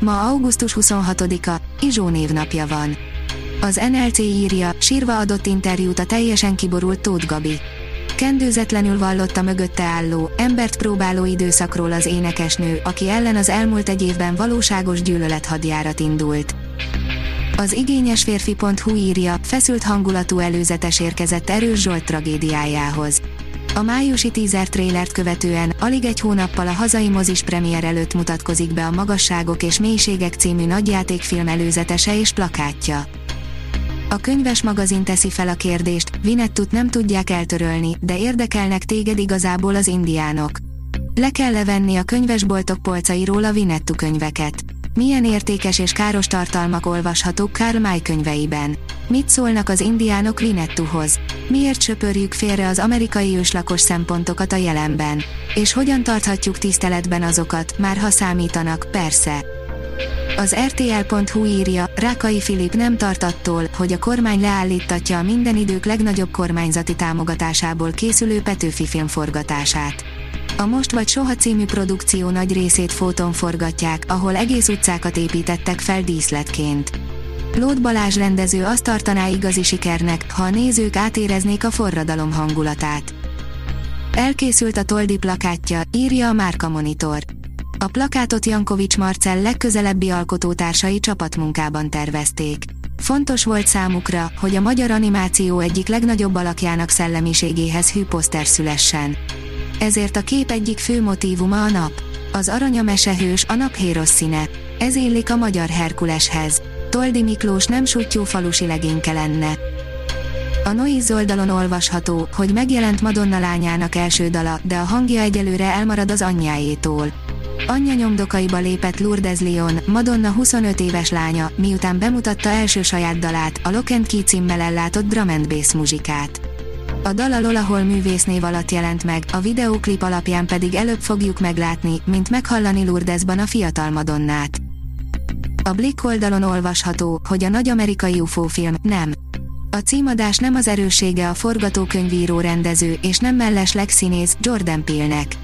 Ma augusztus 26-a, Izsó névnapja van. Az NLC írja, sírva adott interjút a teljesen kiborult Tóth Gabi. Kendőzetlenül vallotta mögötte álló, embert próbáló időszakról az énekesnő, aki ellen az elmúlt egy évben valóságos gyűlölet indult. Az igényes férfi.hu írja, feszült hangulatú előzetes érkezett Erős Zsolt tragédiájához. A májusi teaser trailert követően alig egy hónappal a hazai mozis premier előtt mutatkozik be a Magasságok és Mélységek című nagyjátékfilm előzetese és plakátja. A könyves magazin teszi fel a kérdést, Vinettut nem tudják eltörölni, de érdekelnek téged igazából az indiánok. Le kell levenni a könyvesboltok polcairól a Vinettu könyveket. Milyen értékes és káros tartalmak olvashatók Karl May könyveiben? Mit szólnak az indiánok Vinettuhoz? Miért söpörjük félre az amerikai őslakos szempontokat a jelenben? És hogyan tarthatjuk tiszteletben azokat, már ha számítanak, persze. Az RTL.hu írja, Rákai Filip nem tart attól, hogy a kormány leállítatja a minden idők legnagyobb kormányzati támogatásából készülő Petőfi film forgatását. A Most vagy Soha című produkció nagy részét fóton forgatják, ahol egész utcákat építettek fel díszletként. Lót Balázs rendező azt tartaná igazi sikernek, ha a nézők átéreznék a forradalom hangulatát. Elkészült a Toldi plakátja, írja a Márka Monitor. A plakátot Jankovics Marcel legközelebbi alkotótársai csapatmunkában tervezték. Fontos volt számukra, hogy a magyar animáció egyik legnagyobb alakjának szellemiségéhez hű poszter szülessen. Ezért a kép egyik fő motívuma a nap. Az aranya mesehős a nap színe. Ez illik a magyar Herkuleshez. Toldi Miklós nem sutyó falusi legényke lenne. A Noiz oldalon olvasható, hogy megjelent Madonna lányának első dala, de a hangja egyelőre elmarad az anyjáétól. Anyja nyomdokaiba lépett Lourdes Leon, Madonna 25 éves lánya, miután bemutatta első saját dalát, a Lock and Key címmel ellátott drum and bass muzsikát. A dal a Lola Hall művésznév alatt jelent meg, a videóklip alapján pedig előbb fogjuk meglátni, mint meghallani Lourdesban a fiatal Madonnát. A Blick oldalon olvasható, hogy a nagy amerikai UFO film nem. A címadás nem az erőssége a forgatókönyvíró rendező és nem mellesleg színész Jordan Peele-nek.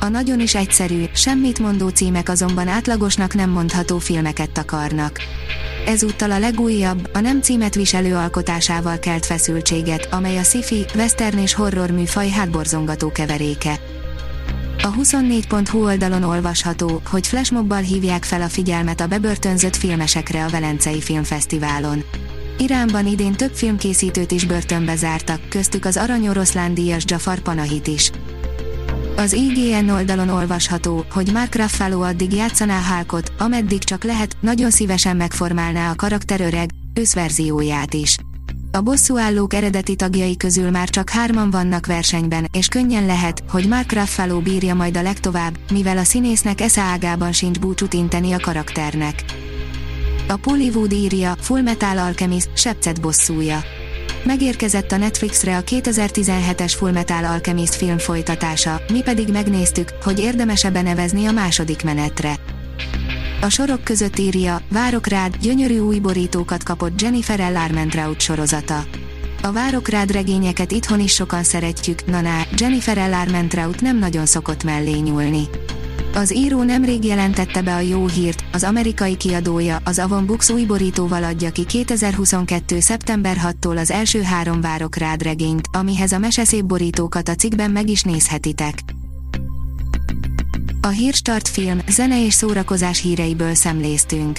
A nagyon is egyszerű, semmit mondó címek azonban átlagosnak nem mondható filmeket takarnak. Ezúttal a legújabb, a nem címet viselő alkotásával kelt feszültséget, amely a sci-fi, western és horror műfaj hátborzongató keveréke. A 24.hu oldalon olvasható, hogy flashmobbal hívják fel a figyelmet a bebörtönzött filmesekre a Velencei Filmfesztiválon. Iránban idén több filmkészítőt is börtönbe zártak, köztük az Arany Oroszlán díjas Jafar Panahit is. Az IGN oldalon olvasható, hogy Mark Ruffalo addig játszaná Hulkot, ameddig csak lehet, nagyon szívesen megformálná a karakter öreg, őszverzióját is. A bosszúállók eredeti tagjai közül már csak hárman vannak versenyben, és könnyen lehet, hogy Mark Ruffalo bírja majd a legtovább, mivel a színésznek esze ágában sincs búcsút inteni a karakternek. A Pollywood írja, Full Metal Alchemist, Sepcet bosszúja. Megérkezett a Netflixre a 2017-es Fullmetal Alchemist film folytatása, mi pedig megnéztük, hogy érdemese benevezni a második menetre. A sorok között írja, várok rád, gyönyörű új borítókat kapott Jennifer L. Armentrout sorozata. A Várok rád regényeket itthon is sokan szeretjük, na Jennifer L. Armentrout nem nagyon szokott mellé nyúlni. Az író nemrég jelentette be a jó hírt, az amerikai kiadója, az Avon Books új borítóval adja ki 2022. szeptember 6-tól az első három Várok rád regényt, amihez a meseszép borítókat a cikkben meg is nézhetitek. A Hírstart film, zene és szórakozás híreiből szemléztünk.